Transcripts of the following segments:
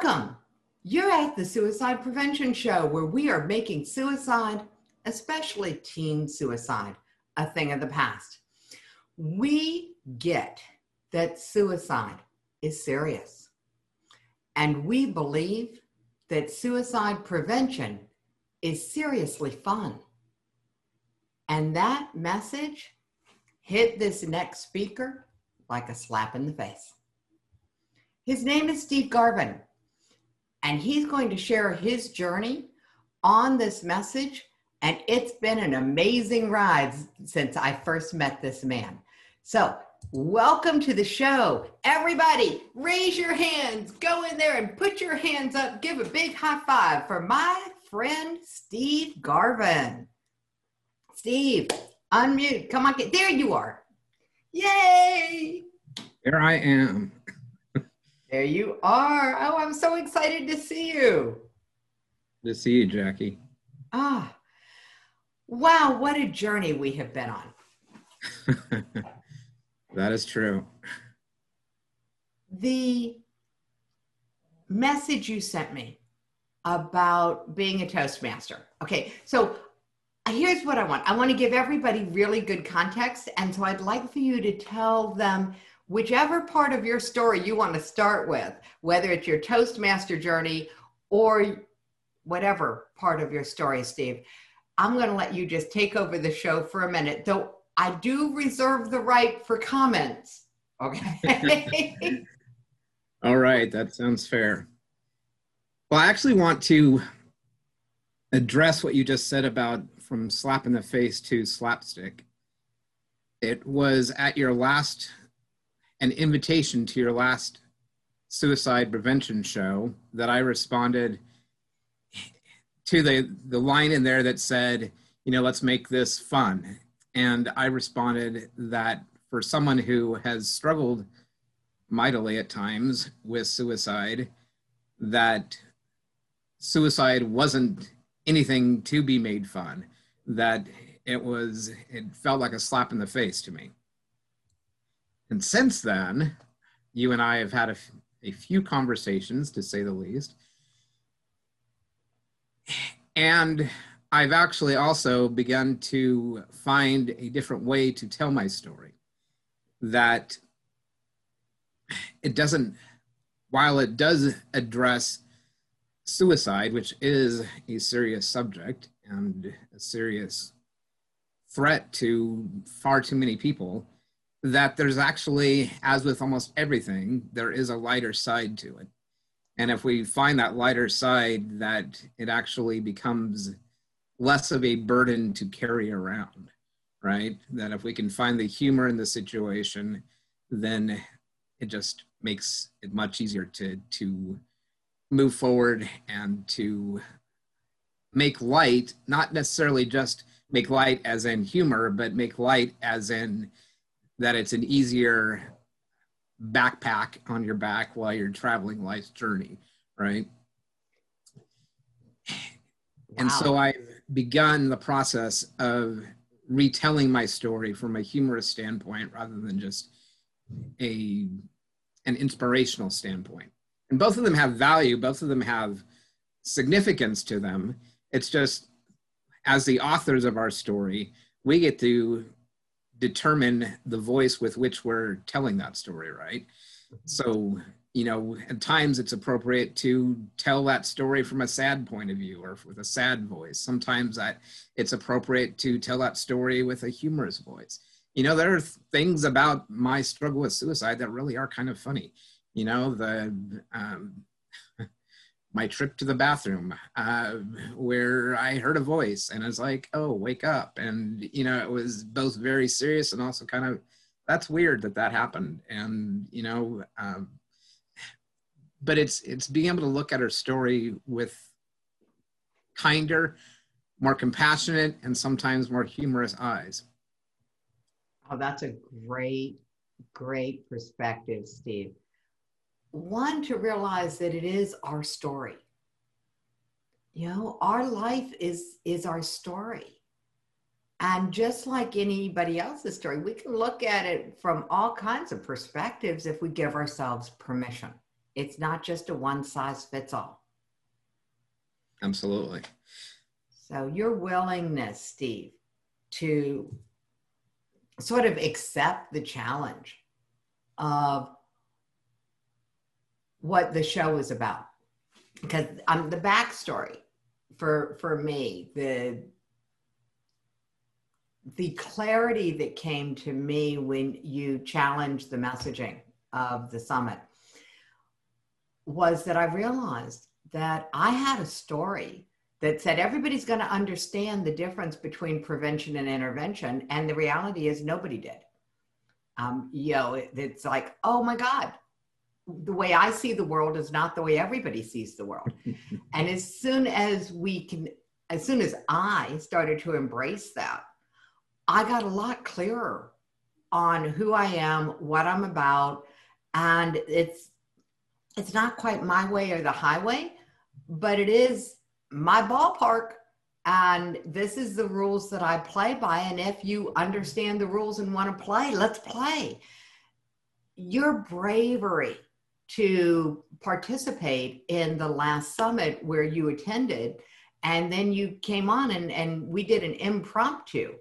Welcome. You're at the Suicide Prevention Show where we are making suicide, especially teen suicide, a thing of the past. We get that suicide is serious. And we believe that suicide prevention is seriously fun. And that message hit this next speaker like a slap in the face. His name is Steve Garvin, and he's going to share his journey on this message. And it's been an amazing ride since I first met this man. So, welcome to the show. Everybody, raise your hands, go in there and put your hands up. Give a big high five for my friend Steve Garvin. Steve, unmute. Come on, get there. You are. Yay! Here I am. There you are. Oh, I'm so excited to see you. To see you, Jackie. Ah, wow, what a journey we have been on. that is true. The message you sent me about being a Toastmaster. Okay, so here's what I want I want to give everybody really good context. And so I'd like for you to tell them whichever part of your story you want to start with, whether it's your Toastmaster journey or whatever part of your story, Steve. I'm going to let you just take over the show for a minute, though I do reserve the right for comments. Okay. All right, that sounds fair. Well, I actually want to address what you just said about from slap in the face to slapstick. It was at your last an invitation to your last suicide prevention show that I responded to the the line in there that said, you know, let's make this fun. And I responded that for someone who has struggled mightily at times with suicide, that suicide wasn't anything to be made fun, that it was, it felt like a slap in the face to me. And since then, you and I have had a, few conversations, to say the least. And I've actually also begun to find a different way to tell my story. That it doesn't, while it does address suicide, which is a serious subject and a serious threat to far too many people, that there's actually, as with almost everything, there is a lighter side to it. And if we find that lighter side, that it actually becomes less of a burden to carry around, right? That if we can find the humor in the situation, then it just makes it much easier to to move forward and to make light, not necessarily just make light as in humor, but make light as in that it's an easier backpack on your back while you're traveling life's journey, right? Wow. And so I've begun the process of retelling my story from a humorous standpoint rather than just a an inspirational standpoint. And both of them have value, both of them have significance to them. It's just as the authors of our story, we get to determine the voice with which we're telling that story, right? So, you know, at times it's appropriate to tell that story from a sad point of view or with a sad voice. Sometimes that it's appropriate to tell that story with a humorous voice. You know, there are things about my struggle with suicide that really are kind of funny. You know, the um, my trip to the bathroom uh, where I heard a voice and I was like, oh, wake up. And, you know, it was both very serious and also kind of, that's weird that that happened. And, you know, um, but it's, it's being able to look at her story with kinder, more compassionate, and sometimes more humorous eyes. Oh, that's a great, great perspective, Steve one to realize that it is our story you know our life is is our story and just like anybody else's story we can look at it from all kinds of perspectives if we give ourselves permission it's not just a one size fits all. Absolutely. So, your willingness, Steve, to sort of accept the challenge of what the show is about. Because um, the backstory for for me, the the clarity that came to me when you challenged the messaging of the summit was that I realized that I had a story that said everybody's going to understand the difference between prevention and intervention. And the reality is nobody did. Um, you know, it, it's like, oh my God, the way I see the world is not the way everybody sees the world. and as soon as we can, as soon as I started to embrace that, I got a lot clearer on who I am, what I'm about, and it's it's not quite my way or the highway, but it is my ballpark and this is the rules that I play by and if you understand the rules and want to play, let's play. Your bravery to participate in the last summit where you attended and then you came on and, and we did an impromptu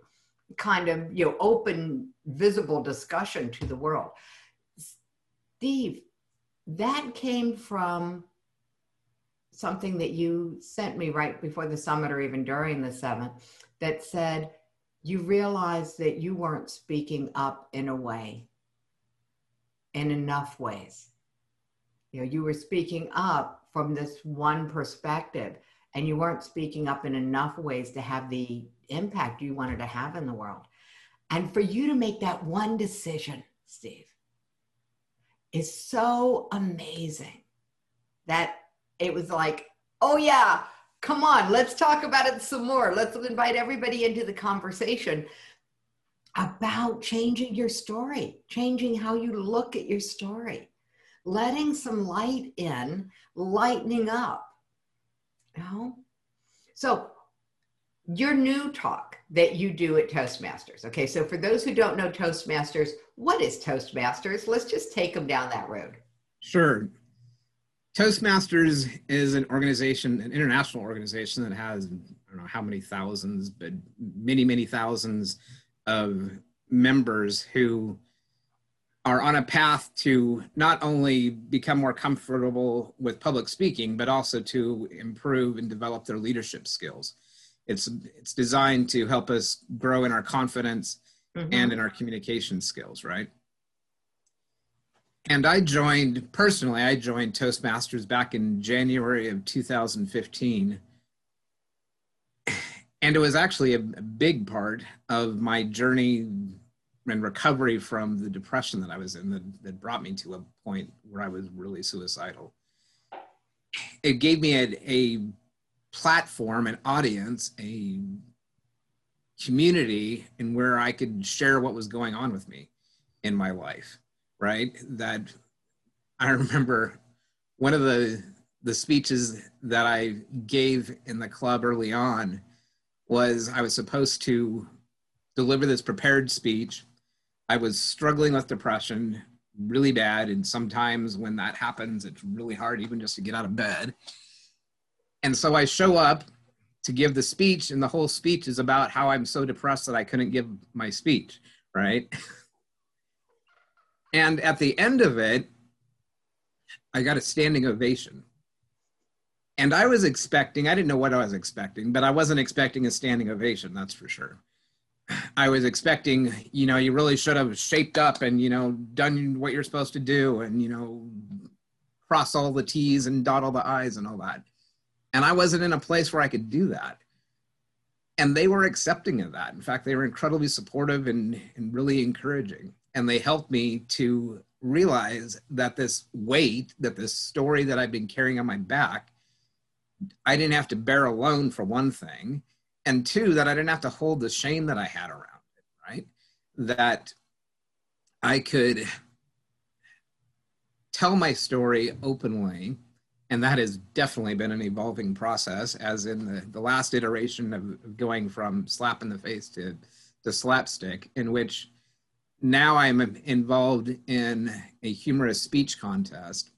kind of you know open visible discussion to the world. Steve that came from something that you sent me right before the summit or even during the summit that said you realized that you weren't speaking up in a way in enough ways you know you were speaking up from this one perspective and you weren't speaking up in enough ways to have the impact you wanted to have in the world. And for you to make that one decision, Steve, is so amazing that it was like, oh, yeah, come on, let's talk about it some more. Let's invite everybody into the conversation about changing your story, changing how you look at your story, letting some light in, lightening up. You know? So your new talk that you do at Toastmasters. Okay, so for those who don't know Toastmasters, what is Toastmasters? Let's just take them down that road. Sure. Toastmasters is an organization, an international organization that has, I don't know how many thousands, but many, many thousands of members who are on a path to not only become more comfortable with public speaking, but also to improve and develop their leadership skills. It's it's designed to help us grow in our confidence mm-hmm. and in our communication skills right? And i joined personally i joined toastmasters back in january of 2015 and it was actually a, a big part of my journey and recovery from the depression that i was in that, that brought me to a point where i was really suicidal it gave me a, a platform, an audience, a community in where I could share what was going on with me in my life, right? That I remember one of the the speeches that I gave in the club early on was I was supposed to deliver this prepared speech. I was struggling with depression really bad and sometimes when that happens it's really hard even just to get out of bed and so I show up to give the speech, and the whole speech is about how I'm so depressed that I couldn't give my speech, right? and at the end of it, I got a standing ovation. And I was expecting, I didn't know what I was expecting, but I wasn't expecting a standing ovation, that's for sure. I was expecting, you know, you really should have shaped up and, you know, done what you're supposed to do and, you know, cross all the T's and dot all the I's and all that. And I wasn't in a place where I could do that. And they were accepting of that. In fact, they were incredibly supportive and, and really encouraging. And they helped me to realize that this weight, that this story that I've been carrying on my back, I didn't have to bear alone for one thing. And two, that I didn't have to hold the shame that I had around it, right? That I could tell my story openly and that has definitely been an evolving process as in the, the last iteration of going from slap in the face to, to slapstick in which now i'm involved in a humorous speech contest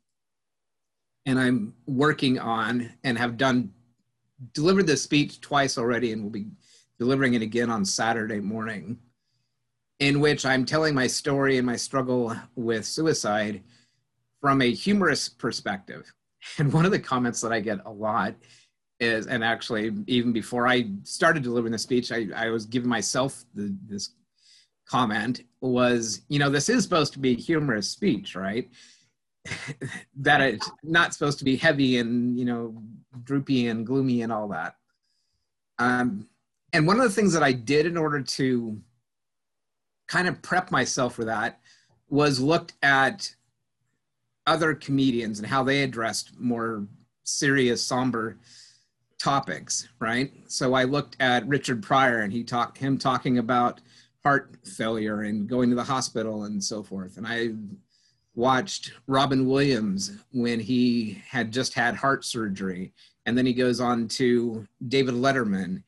and I'm working on and have done delivered this speech twice already and will be delivering it again on Saturday morning, in which I'm telling my story and my struggle with suicide from a humorous perspective. And one of the comments that I get a lot is, and actually, even before I started delivering the speech, I, I was giving myself the, this comment was, you know, this is supposed to be a humorous speech, right? that it's not supposed to be heavy and you know droopy and gloomy and all that. Um, and one of the things that i did in order to kind of prep myself for that was looked at other comedians and how they addressed more serious somber topics right? So i looked at richard pryor and he talked him talking about heart failure and going to the hospital and so forth. And i watched Robin Williams when he had just had heart surgery. And then he goes on to David Letterman,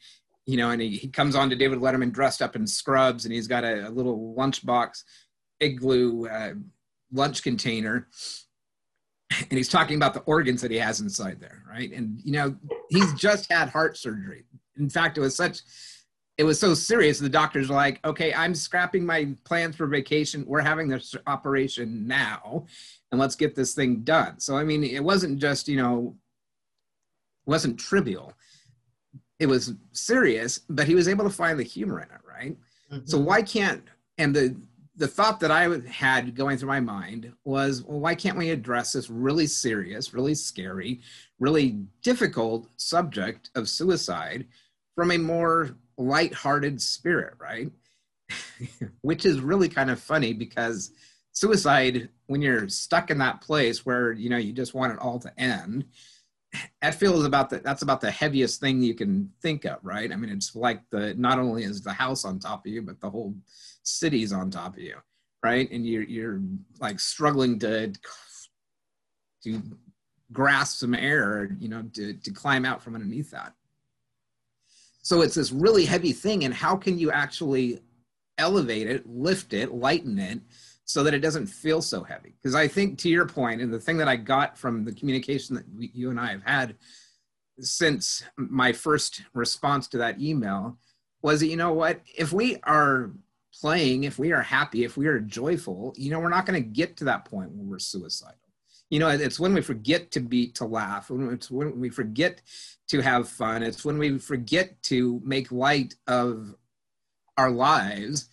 you know, and he, he comes on to David Letterman dressed up in scrubs and he's got a, a little lunchbox igloo uh, lunch container. And he's talking about the organs that he has inside there, right? And, you know, he's just had heart surgery. In fact, it was such it was so serious the doctors were like okay i'm scrapping my plans for vacation. We're having this operation now and let's get this thing done. So i mean it wasn't just you know wasn't trivial. It was serious but he was able to find the humor in it right? Mm-hmm. so why can't and the the thought that i had going through my mind was well why can't we address this really serious really scary really difficult subject of suicide from a more light-hearted spirit, right? Which is really kind of funny because suicide, when you're stuck in that place where you know you just want it all to end, that feels about the that's about the heaviest thing you can think of, right? I mean, it's like the not only is the house on top of you, but the whole city's on top of you, right? And you're you're like struggling to to grasp some air, you know, to to climb out from underneath that. So it's this really heavy thing, and how can you actually elevate it, lift it, lighten it, so that it doesn't feel so heavy? Because I think, to your point, and the thing that I got from the communication that we, you and I have had since my first response to that email was that you know what, if we are playing, if we are happy, if we are joyful, you know, we're not going to get to that point where we're suicidal you know it's when we forget to be to laugh it's when we forget to have fun it's when we forget to make light of our lives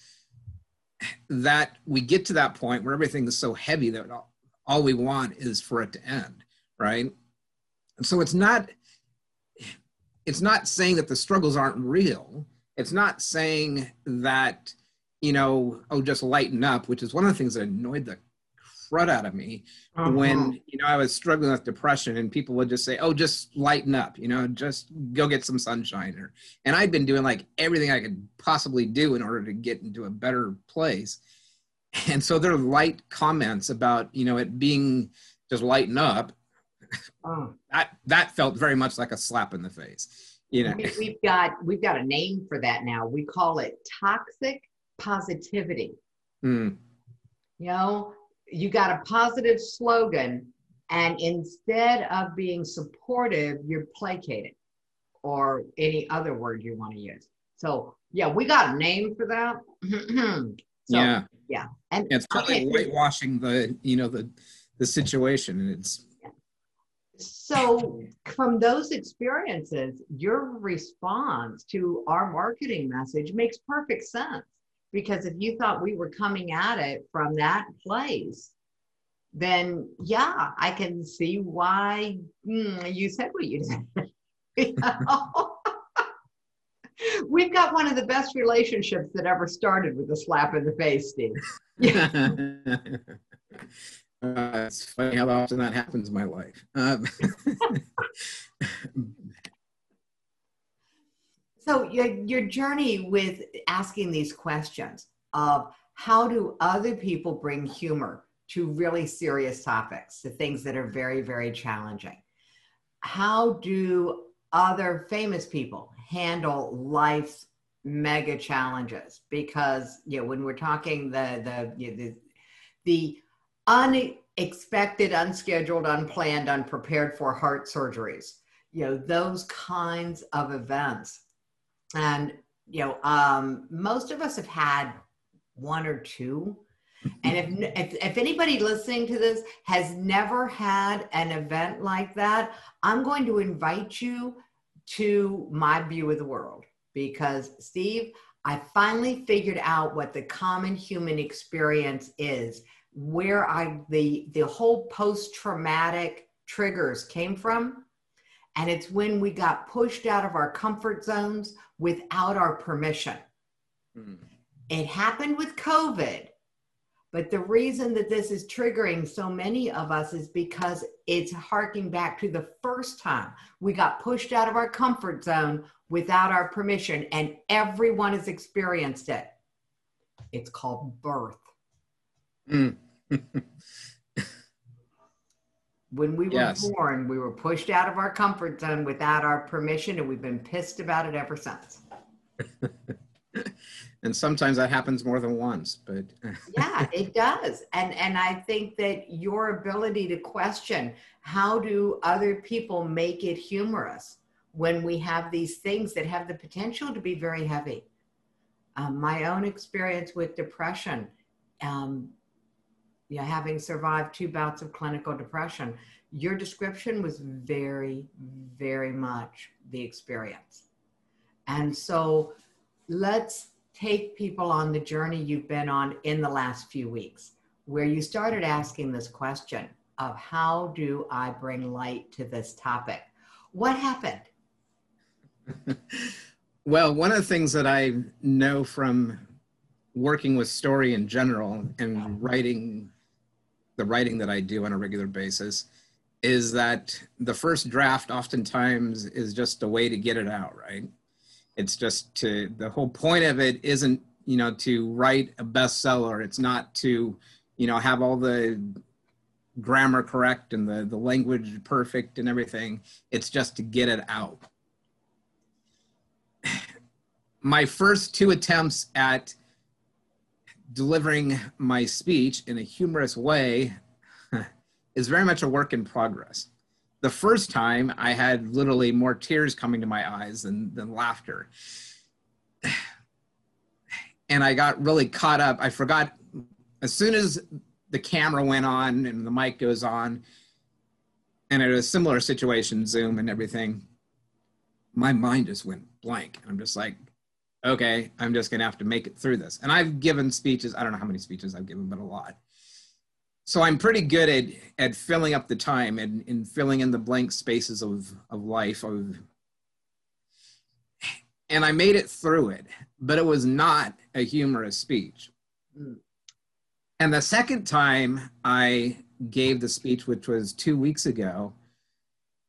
that we get to that point where everything is so heavy that all, all we want is for it to end right? And so it's not it's not saying that the struggles aren't real. It's not saying that you know oh just lighten up which is one of the things that annoyed the crud out of me uh-huh. when you know I was struggling with depression, and people would just say, "Oh, just lighten up," you know, just go get some sunshine. Or, and I'd been doing like everything I could possibly do in order to get into a better place. And so there are light comments about you know it being just lighten up. Oh. That that felt very much like a slap in the face. You know, we've got we've got a name for that now. We call it toxic positivity. Mm. You know, you got a positive slogan and instead of being supportive you're placated or any other word you want to use. So yeah we got a name for that. So, yeah. yeah and it's probably okay. whitewashing the you know the the situation and it's so from those experiences your response to our marketing message makes perfect sense because if you thought we were coming at it from that place, then yeah, I can see why mm, you said what you did. We've got one of the best relationships that ever started with a slap in the face, Steve. Uh, it's funny how often that happens in my life. Um, So your your journey with asking these questions of how do other people bring humor to really serious topics, to things that are very very challenging? How do other famous people handle life's mega challenges? Because you know when we're talking the the you know, the, the expected, unscheduled, unplanned, unprepared for heart surgeries. You know, those kinds of events. And, you know, um, most of us have had one or two. And if, if, if anybody listening to this has never had an event like that, I'm going to invite you to my view of the world because, Steve, I finally figured out what the common human experience is, where I the the whole post-traumatic triggers came from. And it's when we got pushed out of our comfort zones without our permission. Mm. It happened with COVID. But the reason that this is triggering so many of us is because it's harking back to the first time we got pushed out of our comfort zone without our permission, and everyone has experienced it. It's called birth. Mm. when we were yes. born, we were pushed out of our comfort zone without our permission, and we've been pissed about it ever since. and sometimes that happens more than once but yeah it does and and i think that your ability to question how do other people make it humorous when we have these things that have the potential to be very heavy um, my own experience with depression um, yeah, having survived two bouts of clinical depression your description was very very much the experience and so let's take people on the journey you've been on in the last few weeks, where you started asking this question of how do I bring light to this topic? What happened? well, one of the things that I know from working with story in general and writing the writing that I do on a regular basis is that the first draft oftentimes is just a way to get it out, right? It's just to the whole point of it isn't you know to write a bestseller. It's not to you know have all the grammar correct and the the language perfect and everything. It's just to get it out. My first two attempts at delivering my speech in a humorous way is very much a work in progress the first time I had literally more tears coming to my eyes than, than laughter. And I got really caught up. I forgot as soon as the camera went on and the mic goes on, and it was a similar situation, Zoom and everything, my mind just went blank. I'm just like, okay, I'm just gonna have to make it through this. And I've given speeches, I don't know how many speeches I've given, but a lot so I'm pretty good at at filling up the time and, and filling in the blank spaces of of life of and I made it through it, but it was not a humorous speech. Mm. And the second time I gave the speech, which was two weeks ago,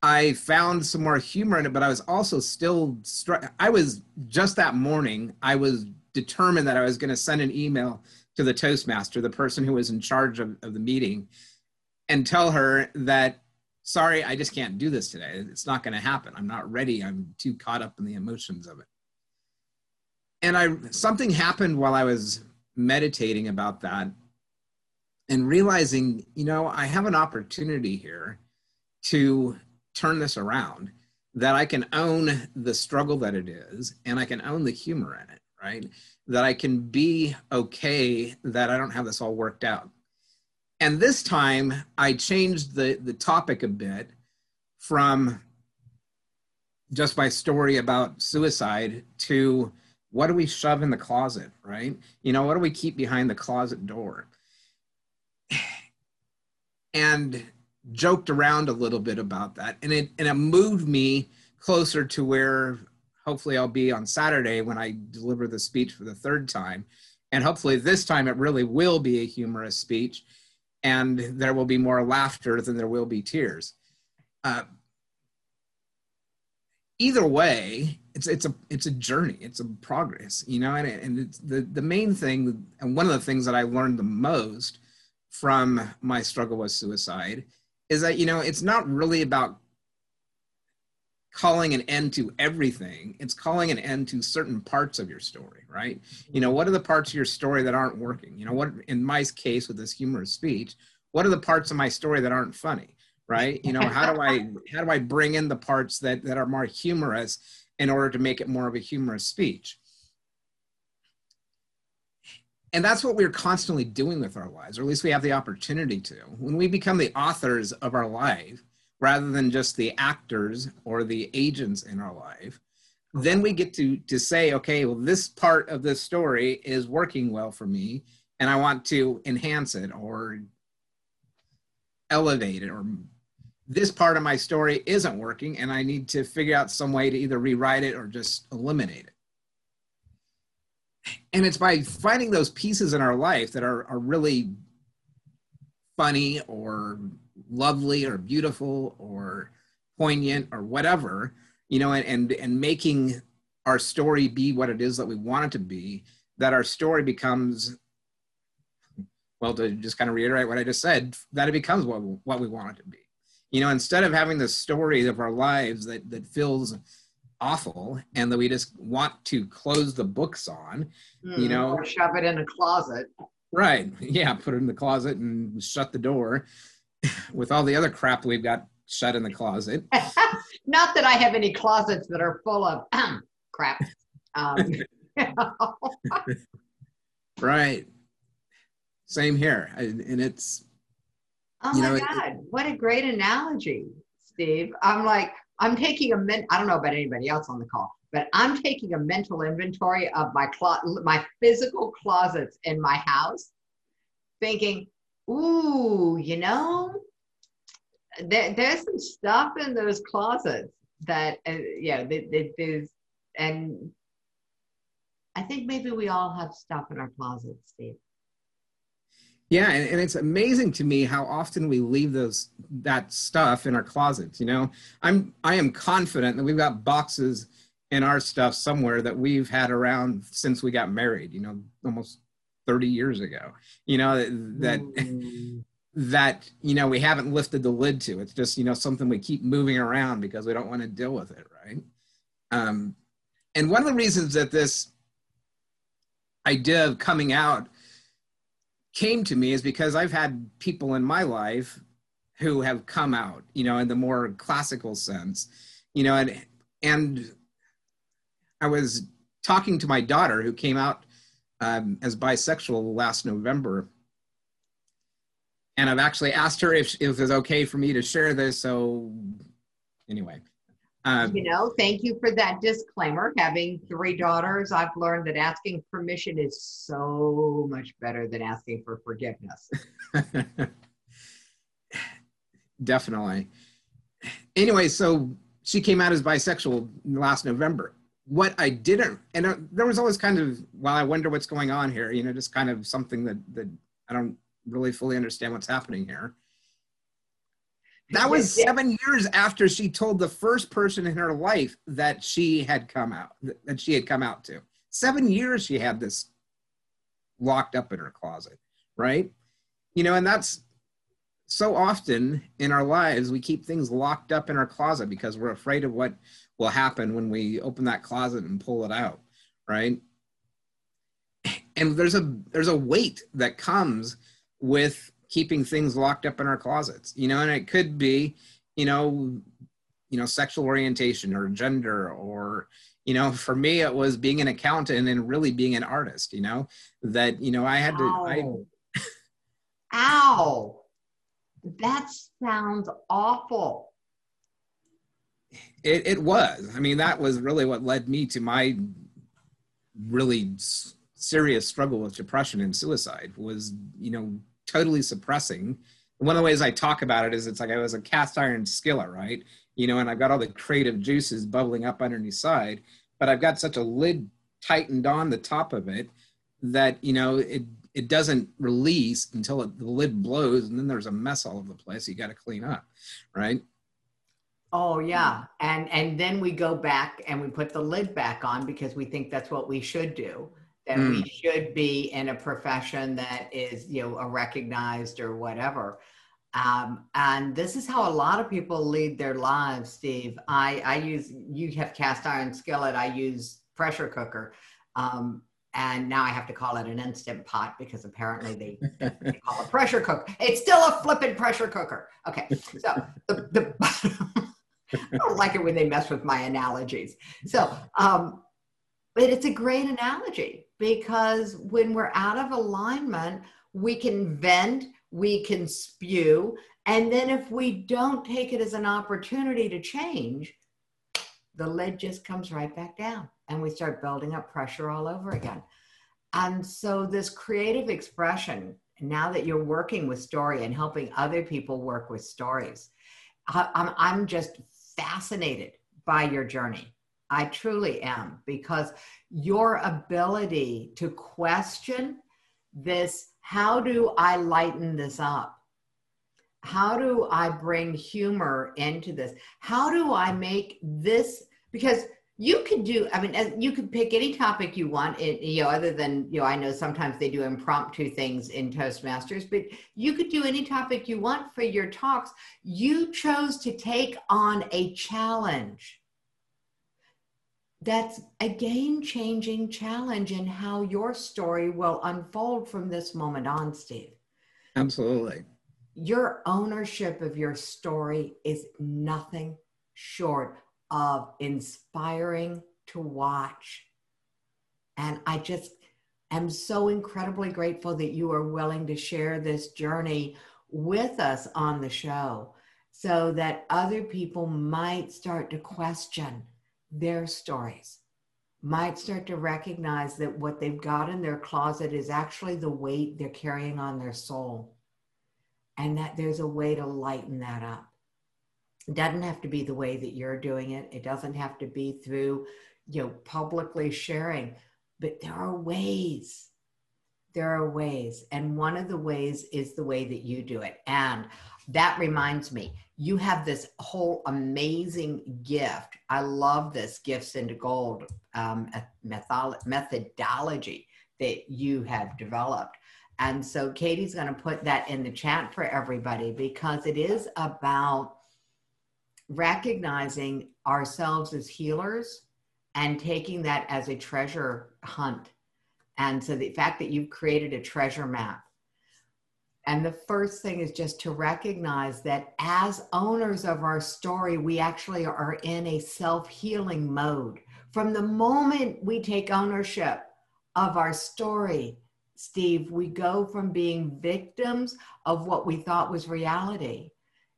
I found some more humor in it, but I was also still struck. I was just that morning, I was determined that I was going to send an email to the Toastmaster, the person who was in charge of, of the meeting, and tell her that, sorry, I just can't do this today. It's not going to happen. I'm not ready. I'm too caught up in the emotions of it. And I something happened while I was meditating about that and realizing, you know, I have an opportunity here to turn this around that I can own the struggle that it is and I can own the humor in it, right? that I can be okay that I don't have this all worked out. And this time I changed the, the topic a bit from just my story about suicide to what do we shove in the closet, right? You know, what do we keep behind the closet door? And joked around a little bit about that. And it and it moved me closer to where hopefully I'll be on Saturday when I deliver the speech for the third time. And hopefully this time it really will be a humorous speech and there will be more laughter than there will be tears. Uh, either way, it's it's a it's a journey. It's a progress, you know. And, and the the main thing, and one of the things that I learned the most from my struggle with suicide is that you know it's not really about calling an end to everything. It's calling an end to certain parts of your story right? You know what are the parts of your story that aren't working? You know what in my case with this humorous speech what are the parts of my story that aren't funny right? You know how do i how do i bring in the parts that that are more humorous in order to make it more of a humorous speech and that's what we're constantly doing with our lives or at least we have the opportunity to. When we become the authors of our life rather than just the actors or the agents in our life then we get to to say okay well this part of this story is working well for me and i want to enhance it or elevate it or this part of my story isn't working and i need to figure out some way to either rewrite it or just eliminate it and it's by finding those pieces in our life that are, are really funny or lovely or beautiful or poignant or whatever you know and, and and making our story be what it is that we want it to be that our story becomes well to just kind of reiterate what i just said that it becomes what, what we want it to be. You know instead of having the story of our lives that that feels awful and that we just want to close the books on mm, you hmm, know? Or shove it in a closet. Right. Yeah put it in the closet and shut the door with all the other crap we've got shut in the closet. Not that i have any closets that are full of crap. Um, right. Same here. And it's oh my know, god it, what a great analogy steve. I'm like I'm taking a men. I don't know about anybody else on the call, but I'm taking a mental inventory of my clo- my physical closets in my house, thinking, "Ooh, you know, there, there's some stuff in those closets that, uh, yeah, there's, and I think maybe we all have stuff in our closets, Steve. Yeah, and, and, it's amazing to me how often we leave those that stuff in our closets. You know, I'm I am confident that we've got boxes in our stuff somewhere that we've had around since we got married. You know, almost 30 years ago. You know that mm. that you know we haven't lifted the lid to. It's just you know something we keep moving around because we don't want to deal with it, right? Um, and one of the reasons that this idea of coming out came to me is because I've had people in my life who have come out, you know, in the more classical sense, you know, and and I was talking to my daughter who came out um, as bisexual last November, and I've actually asked her if if it's okay for me to share this. So anyway, um, you know, thank you for that disclaimer. Having three daughters, I've learned that asking permission is so much better than asking for forgiveness. Definitely. Anyway, so she came out as bisexual last November. What I didn't, and uh, there was always kind of, well, I wonder what's going on here, you know, just kind of something that, that I don't really fully understand what's happening here. That was seven years after she told the first person in her life that she had come out, that she had come out to. Seven years she had this locked up in her closet, right? You know, and that's so often in our lives, we keep things locked up in our closet because we're afraid of what will happen when we open that closet and pull it out, right? And there's a there's a weight that comes with keeping things locked up in our closets you know and it could be you know you know sexual orientation or gender or you know for me it was being an accountant and really being an artist you know that you know i had to ow, I, ow. that sounds awful. It, it was. I mean that was really what led me to my really serious struggle with depression and suicide was you know totally suppressing. One of the ways I talk about it is it's like I was a cast iron skillet, right? You know, and I've got all the creative juices bubbling up underneath side, but I've got such a lid tightened on the top of it that, you know, it it doesn't release until it, the lid blows and then there's a mess all over the place you got to clean up right oh yeah and and then we go back and we put the lid back on because we think that's what we should do that mm. we should be in a profession that is you know a recognized or whatever um, and this is how a lot of people lead their lives steve i i use you have cast iron skillet i use pressure cooker um, and now I have to call it an instant pot because apparently they, they call it pressure cooker. It's still a flippin' pressure cooker. Okay, so the, the I don't like it when they mess with my analogies. So, um, but it's a great analogy because when we're out of alignment, we can vent, we can spew, and then if we don't take it as an opportunity to change, the lid just comes right back down and we start building up pressure all over again. And so, this creative expression, now that you're working with story and helping other people work with stories, I'm, just fascinated by your journey. I truly am because your ability to question this how do I lighten this up? How do I bring humor into this? How do I make this because you could do i mean you could pick any topic you want you know other than you know i know sometimes they do impromptu things in toastmasters but you could do any topic you want for your talks you chose to take on a challenge that's a game changing challenge in how your story will unfold from this moment on steve absolutely your ownership of your story is nothing short of inspiring to watch. And I just am so incredibly grateful that you are willing to share this journey with us on the show so that other people might start to question their stories, might start to recognize that what they've got in their closet is actually the weight they're carrying on their soul, and that there's a way to lighten that up. It doesn't have to be the way that you're doing it. It doesn't have to be through, you know, publicly sharing, but there are ways. There are ways. And one of the ways is the way that you do it. And that reminds me, you have this whole amazing gift. I love this Gifts into Gold um, methodology that you have developed. And so Katie's going to put that in the chat for everybody because it is about recognizing ourselves as healers and taking that as a treasure hunt. And so the fact that you've created a treasure map. And the first thing is just to recognize that as owners of our story, we actually are in a self healing mode. From the moment we take ownership of our story, Steve, we go from being victims of what we thought was reality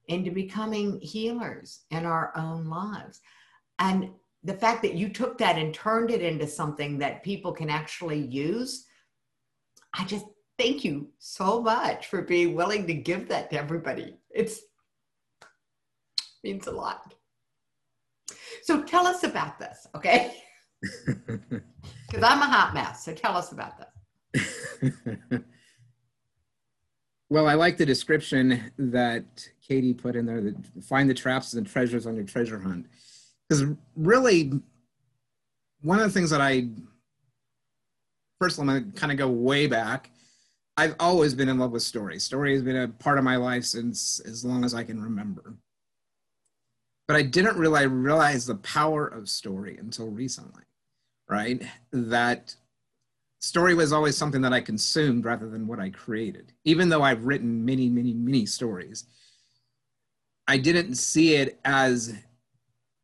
into becoming healers in our own lives. And the fact that you took that and turned it into something that people can actually use, I just thank you so much for being willing to give that to everybody. It's means a lot. So tell us about this, okay? Because I'm a hot mess. So tell us about this. well, I like the description that Katie put in there that find the traps and treasures on your treasure hunt. Because really, one of the things that I, first I'm going to kind of go way back. I've always been in love with stories. Story has been a part of my life since as long as I can remember. But I didn't really realize the power of story until recently, right? That story was always something that I consumed rather than what I created. Even though I've written many, many, many stories, I didn't see it as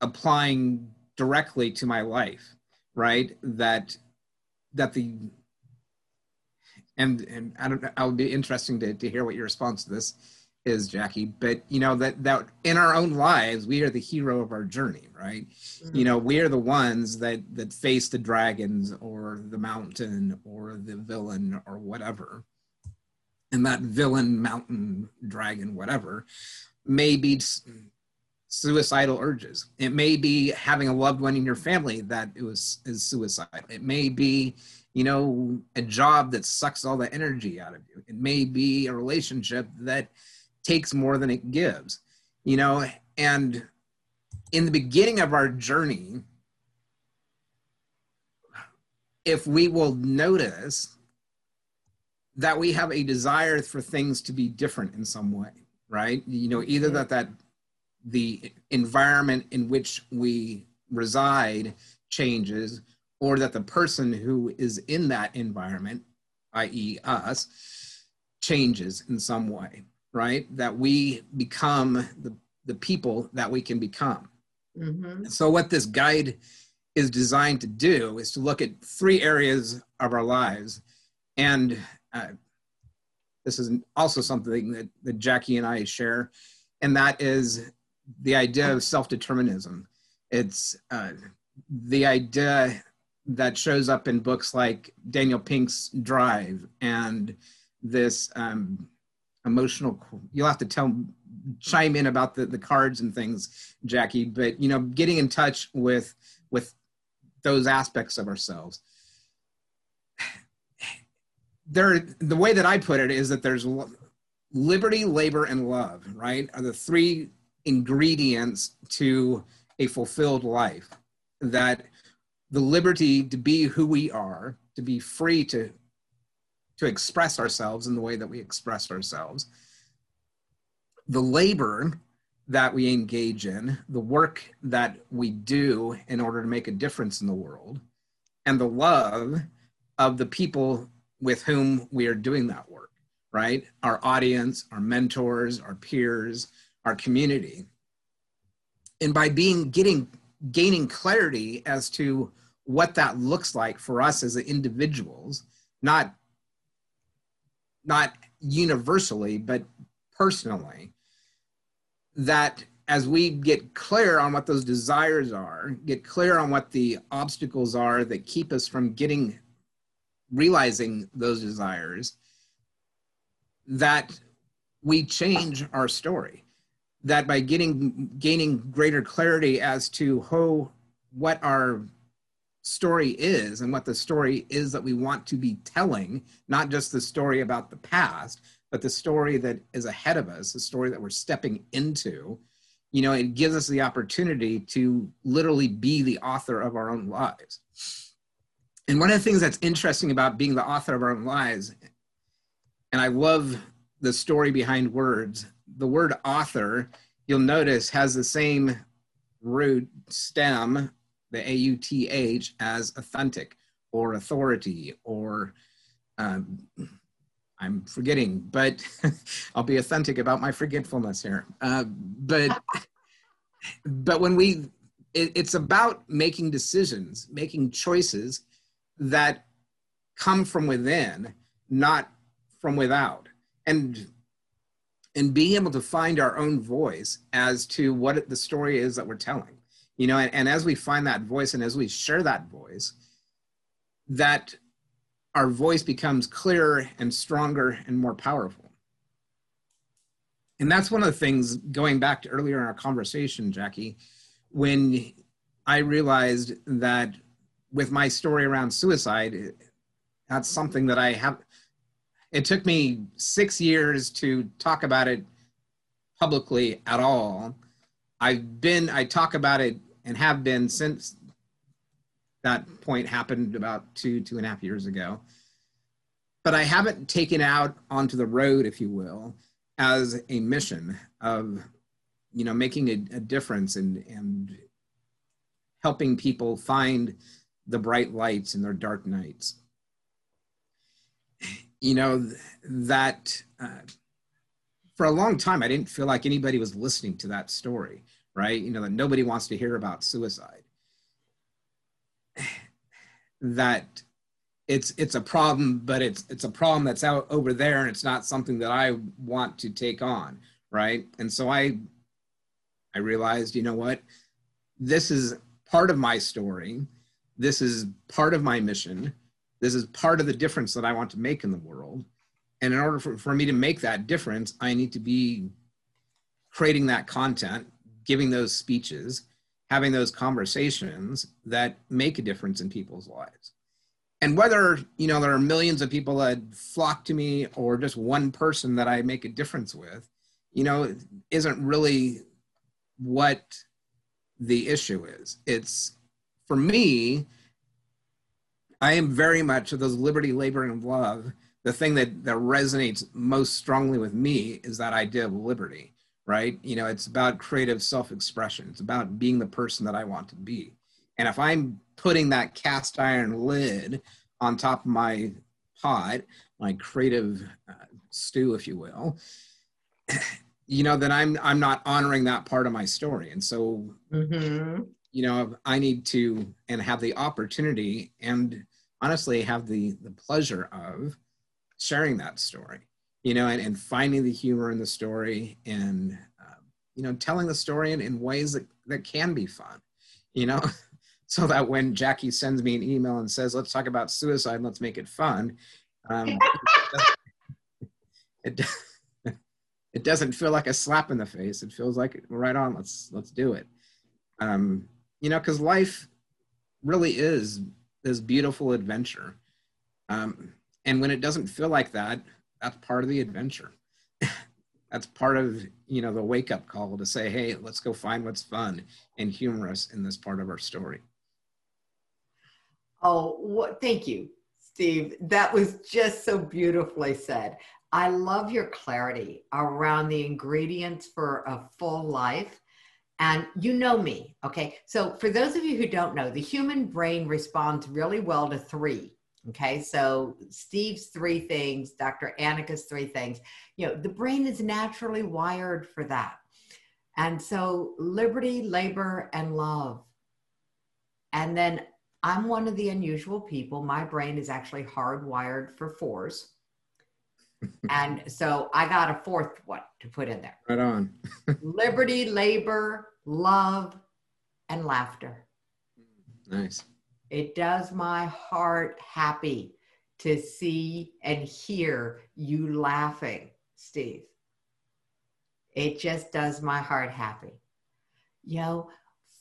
applying directly to my life, right? That that the and and I don't I'll be interesting to, to hear what your response to this is, Jackie. But you know that that in our own lives, we are the hero of our journey, right? Mm-hmm. You know, we are the ones that that face the dragons or the mountain or the villain or whatever. And that villain, mountain, dragon, whatever, may be suicidal urges. It may be having a loved one in your family that it was is suicide. It may be, you know, a job that sucks all the energy out of you. It may be a relationship that takes more than it gives. You know, and in the beginning of our journey, if we will notice that we have a desire for things to be different in some way right? You know, either that that the environment in which we reside changes or that the person who is in that environment, i.e., us, changes in some way, right? That we become the, the people that we can become. Mm-hmm. So, what this guide is designed to do is to look at three areas of our lives. And uh, this is also something that, that Jackie and I share, and that is the idea of self determinism. It's uh, the idea that shows up in books like Daniel Pink's Drive and this um, emotional. You'll have to tell, chime in about the, the cards and things, Jackie. But you know, getting in touch with with those aspects of ourselves. There, the way that I put it is that there's liberty, labor, and love. Right, are the three ingredients to a fulfilled life. That the liberty to be who we are, to be free to, to express ourselves in the way that we express ourselves, the labor that we engage in, the work that we do in order to make a difference in the world, and the love of the people with whom we are doing that work, right? Our audience, our mentors, our peers, our community. And by being getting gaining clarity as to what that looks like for us as individuals, not not universally, but personally, that as we get clear on what those desires are, get clear on what the obstacles are that keep us from getting realizing those desires, that we change our story. That by getting gaining greater clarity as to who what our story is and what the story is that we want to be telling, not just the story about the past, but the story that is ahead of us, the story that we're stepping into, you know, it gives us the opportunity to literally be the author of our own lives. And one of the things that's interesting about being the author of our own lives, and I love the story behind words, the word author, you'll notice, has the same root stem the A-U-T-H as authentic or authority or um, I'm forgetting, but I'll be authentic about my forgetfulness here. Uh, but but when we, it, it's about making decisions, making choices that come from within, not from without, and and being able to find our own voice as to what the story is that we're telling you know and, and as we find that voice and as we share that voice that our voice becomes clearer and stronger and more powerful. And that's one of the things going back to earlier in our conversation jackie when i realized that with my story around suicide that's something that i have it took me six years to talk about it publicly at all i've been i talk about it and have been since that point happened about two, two and a half years ago. But I haven't taken out onto the road, if you will, as a mission of, you know, making a, a difference and, and helping people find the bright lights in their dark nights. You know, that uh, for a long time, I didn't feel like anybody was listening to that story right? You know, that nobody wants to hear about suicide. That it's it's a problem, but it's it's a problem that's out over there, and it's not something that I want to take on, right? And so I I realized, you know what, this is part of my story. This is part of my mission. This is part of the difference that I want to make in the world. And in order for, for me to make that difference, I need to be creating that content giving those speeches, having those conversations that make a difference in people's lives. And whether, you know, there are millions of people that flock to me or just one person that I make a difference with, you know, isn't really what the issue is. It's for me, I am very much of those liberty, labor, and love. The thing that, that resonates most strongly with me is that idea of liberty right? You know, it's about creative self expression. It's about being the person that I want to be. And if I'm putting that cast iron lid on top of my pot, my creative uh, stew, if you will, you know, then I'm I'm not honoring that part of my story. And so, mm-hmm. You know, I need to and have the opportunity and honestly have the the pleasure of sharing that story, you know, and, and finding the humor in the story and uh, you know telling the story in, in ways that that can be fun, you know. so that when Jackie sends me an email and says, "Let's talk about suicide, and let's make it fun," um, it, it doesn't feel like a slap in the face. It feels like right on. Let's let's do it. Um, you know, because life really is this beautiful adventure, um, and when it doesn't feel like that, that's part of the adventure. that's part of you know the wake up call to say, hey, let's go find what's fun and humorous in this part of our story. Oh, what, thank you, Steve. That was just so beautifully said. I love your clarity around the ingredients for a full life. And you know me, okay? So, for those of you who don't know, the human brain responds really well to three. Okay, so Steve's three things, Dr. Annika's three things. You know, the brain is naturally wired for that. And so, liberty, labor, and love. And then I'm one of the unusual people. My brain is actually hardwired for fours. And so I got a fourth one to put in there. Right on. Liberty, labor, love, and laughter. Nice. It does my heart happy to see and hear you laughing, Steve. It just does my heart happy. You know,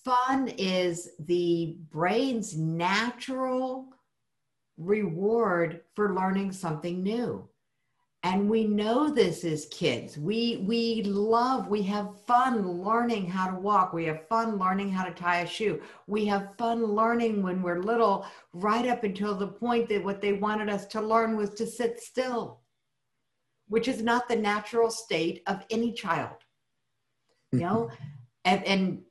fun is the brain's natural reward for learning something new and we know this as kids. We we love we have fun learning how to walk. We have fun learning how to tie a shoe. We have fun learning when we're little right up until the point that what they wanted us to learn was to sit still which is not the natural state of any child you know? Mm-hmm. And, and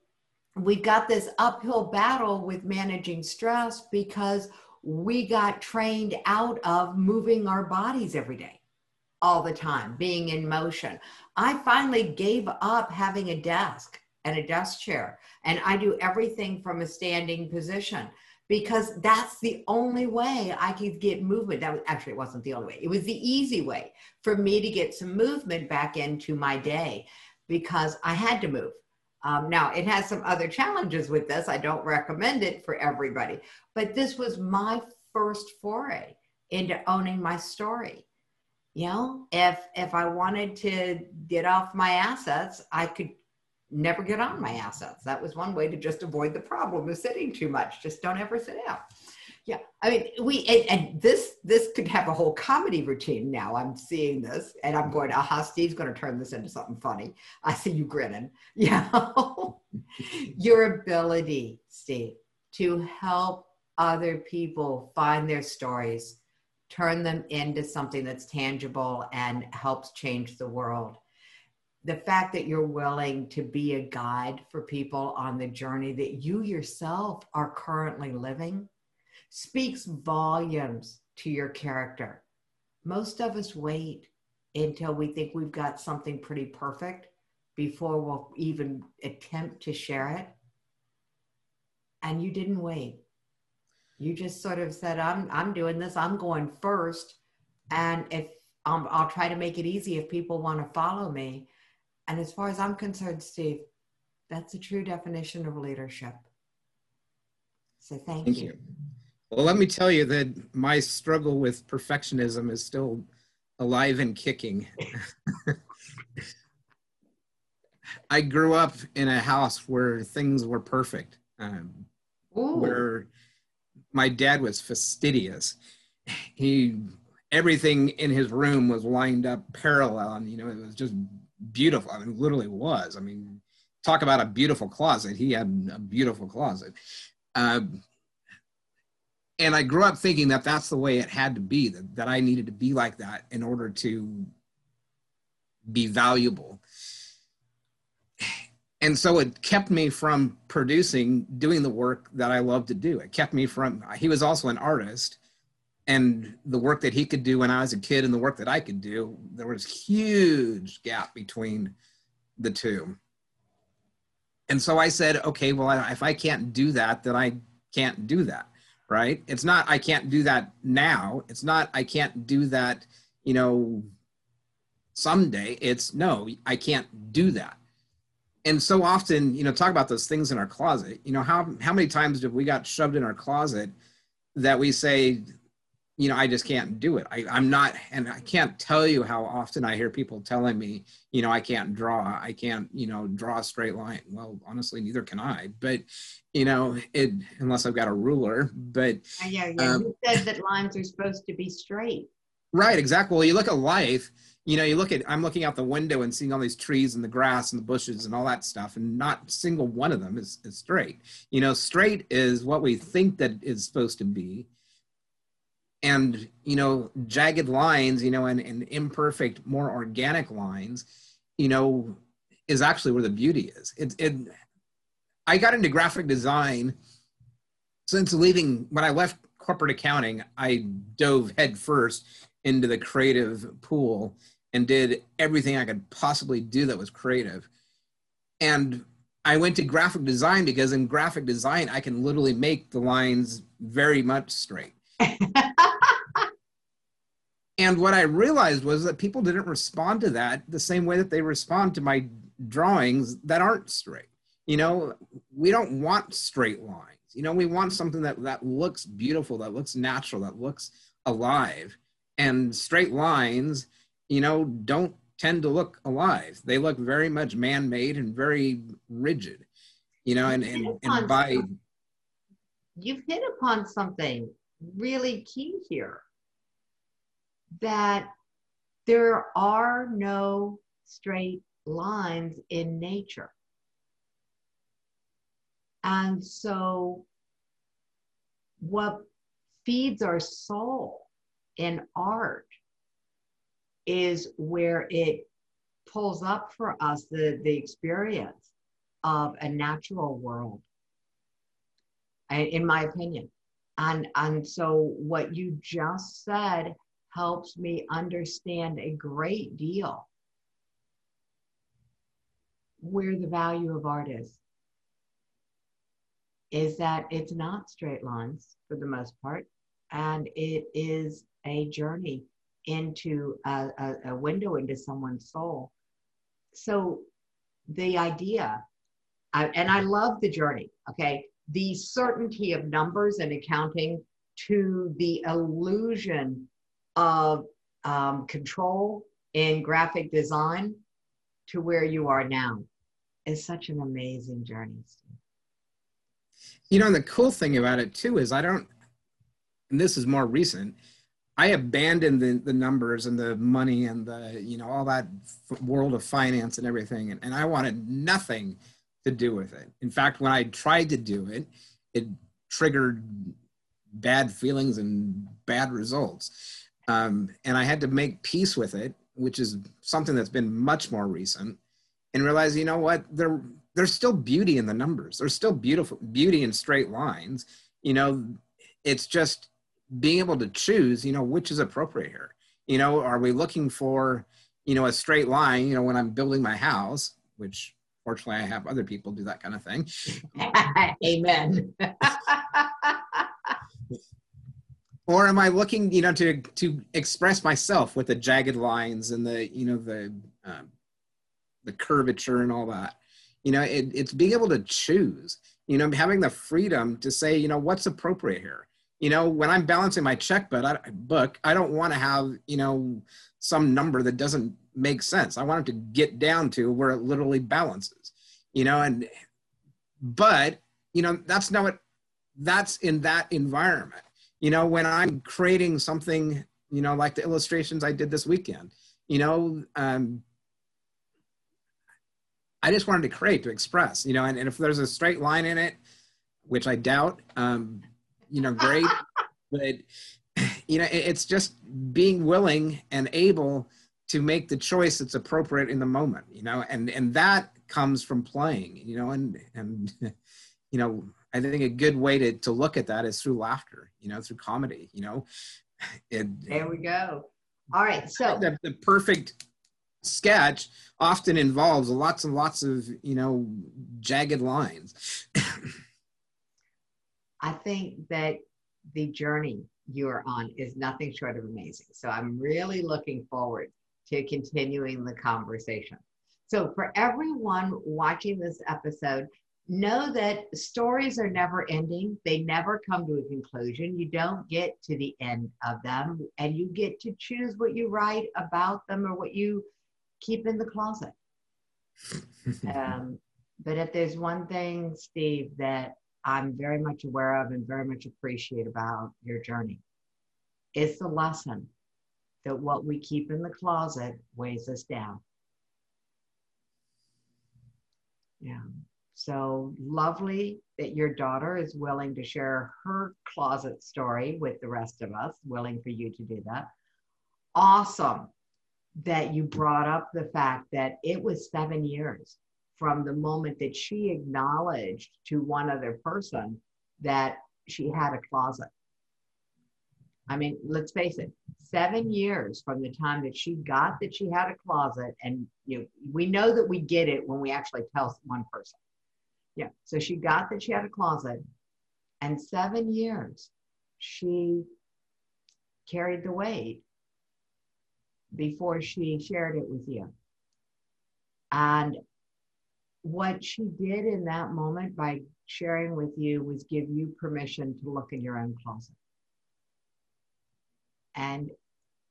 we got this uphill battle with managing stress because we got trained out of moving our bodies every day, all the time, being in motion. I finally gave up having a desk and a desk chair, and I do everything from a standing position because that's the only way I could get movement. That was, actually it wasn't the only way. It was the easy way for me to get some movement back into my day because I had to move. Um, now, it has some other challenges with this. I don't recommend it for everybody, but this was my first foray into owning my story. You know, if if I wanted to get off my assets, I could never get on my assets. That was one way to just avoid the problem of sitting too much. Just don't ever sit down. Yeah, I mean, we and, and, this this could have a whole comedy routine. Now I'm seeing this, and I'm going, aha, Steve's going to turn this into something funny. I see you grinning. Yeah, your ability, Steve, to help other people find their stories, turn them into something that's tangible and helps change the world. The fact that you're willing to be a guide for people on the journey that you yourself are currently living speaks volumes to your character. Most of us wait until we think we've got something pretty perfect before we'll even attempt to share it. And you didn't wait. You just sort of said, I'm, I'm doing this, I'm going first. And if um, I'll try to make it easy if people want to follow me. And as far as I'm concerned, Steve, that's a true definition of leadership. So thank, thank you. you. Well, let me tell you that my struggle with perfectionism is still alive and kicking. I grew up in a house where things were perfect, um, where my dad was fastidious. He everything in his room was lined up parallel, and you know it was just beautiful. I mean, literally was. I mean, talk about a beautiful closet. He had a beautiful closet. Um, and I grew up thinking that that's the way it had to be, that, that I needed to be like that in order to be valuable. And so it kept me from producing doing the work that i love to do. It kept me from he was also an artist and the work that he could do when i was a kid and the work that i could do there was huge gap between the two. And so i said okay well if i can't do that then i can't do that right? It's not i can't do that now. It's not i can't do that you know someday. It's no i can't do that and so often, you know, talk about those things in our closet. You know, how how many times have we got shoved in our closet that we say, you know, I just can't do it. I, I'm not, and I can't tell you how often I hear people telling me, you know, I can't draw. I can't, you know, draw a straight line. Well, honestly, neither can I. But, you know, it unless I've got a ruler. But yeah, yeah. Um, you said that lines are supposed to be straight. Right. Exactly. Well, you look at life you know, you look at, I'm looking out the window and seeing all these trees and the grass and the bushes and all that stuff, and not single one of them is, is straight. You know, straight is what we think that is supposed to be. And, you know, jagged lines, you know, and, and imperfect, more organic lines, you know, is actually where the beauty is. It, it, I got into graphic design since leaving, when I left corporate accounting, I dove headfirst into the creative pool and did everything I could possibly do that was creative. And I went to graphic design because in graphic design, I can literally make the lines very much straight. and what I realized was that people didn't respond to that the same way that they respond to my drawings that aren't straight. You know, we don't want straight lines. You know, we want something that, that looks beautiful, that looks natural, that looks alive. And straight lines you know, don't tend to look alive. They look very much man-made and very rigid, you know, and, and, and by you've hit upon something really key here that there are no straight lines in nature. And so, what feeds our soul in art is where it pulls up for us the, the experience of a natural world, in my opinion. And, and so what you just said helps me understand a great deal where the value of art is. Is that it's not straight lines for the most part, and it is a journey into a, a, a window into someone's soul. So the idea, I, and I love the journey, okay? The certainty of numbers and accounting to the illusion of um, control in graphic design to where you are now is such an amazing journey. You know, the cool thing about it too is I don't, and this is more recent, I abandoned the, the numbers and the money and the, you know, all that f- world of finance and everything. And, and I wanted nothing to do with it. In fact, when I tried to do it, it triggered bad feelings and bad results. Um, and I had to make peace with it, which is something that's been much more recent, and realize, you know what, there, there's still beauty in the numbers. There's still beautiful beauty in straight lines. You know, it's just being able to choose, you know, which is appropriate here. You know, are we looking for, you know, a straight line, you know, when I'm building my house, which fortunately I have other people do that kind of thing. Amen. or am I looking, you know, to to express myself with the jagged lines and the, you know, the um, the curvature and all that? You know, it, it's being able to choose. You know, having the freedom to say, you know, what's appropriate here you know when i'm balancing my checkbook I, book i don't want to have you know some number that doesn't make sense. I want it to get down to where it literally balances you know and but you know that's not what that's in that environment. You know when i'm creating something you know like the illustrations i did this weekend you know um i just wanted to create to express you know and, and if there's a straight line in it which i doubt um you know, great. but you know, it's just being willing and able to make the choice that's appropriate in the moment, you know, and and that comes from playing, you know, and and you know, I think a good way to to look at that is through laughter, you know, through comedy, you know. It, there we go. All right, so the, the perfect sketch often involves lots and lots of you know jagged lines. I think that the journey you're on is nothing short of amazing. So I'm really looking forward to continuing the conversation. So, for everyone watching this episode, know that stories are never ending. They never come to a conclusion. You don't get to the end of them, and you get to choose what you write about them or what you keep in the closet. um, but if there's one thing, Steve, that I'm very much aware of and very much appreciate about your journey, it's the lesson that what we keep in the closet weighs us down. Yeah. So lovely that your daughter is willing to share her closet story with the rest of us, willing for you to do that. Awesome that you brought up the fact that it was seven years from the moment that she acknowledged to one other person that she had a closet. I mean, let's face it, seven years from the time that she got that she had a closet, and you know, we know that we get it when we actually tell one person. Yeah. So she got that she had a closet, and seven years she carried the weight before she shared it with you. And what she did in that moment by sharing with you was give you permission to look in your own closet. And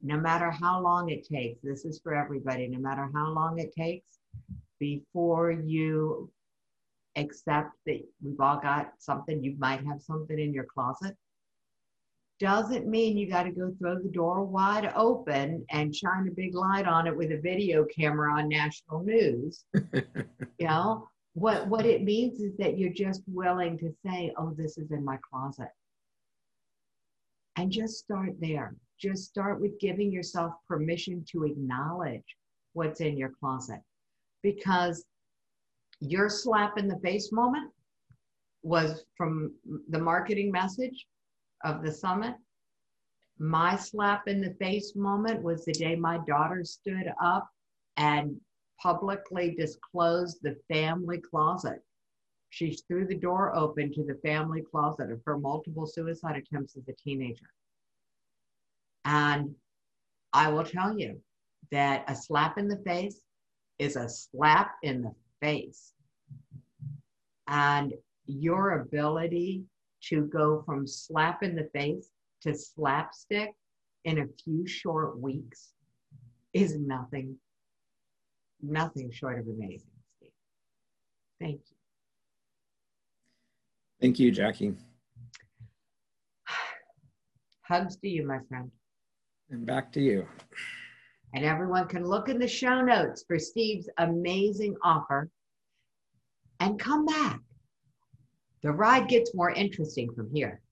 no matter how long it takes, this is for everybody, no matter how long it takes before you accept that we've all got something, you might have something in your closet, doesn't mean you got to go throw the door wide open and shine a big light on it with a video camera on national news. you know, what what it means is that you're just willing to say, "Oh, this is in my closet." And just start there. Just start with giving yourself permission to acknowledge what's in your closet. Because your slap in the face moment was from the marketing message of the summit. My slap in the face moment was the day my daughter stood up and publicly disclosed the family closet. She threw the door open to the family closet of her multiple suicide attempts as a teenager. And I will tell you that a slap in the face is a slap in the face. And your ability to go from slap in the face to slapstick in a few short weeks is nothing, nothing short of amazing, Steve. Thank you. Thank you, Jackie. Hugs to you, my friend. And back to you. And everyone can look in the show notes for Steve's amazing offer and come back. The ride gets more interesting from here.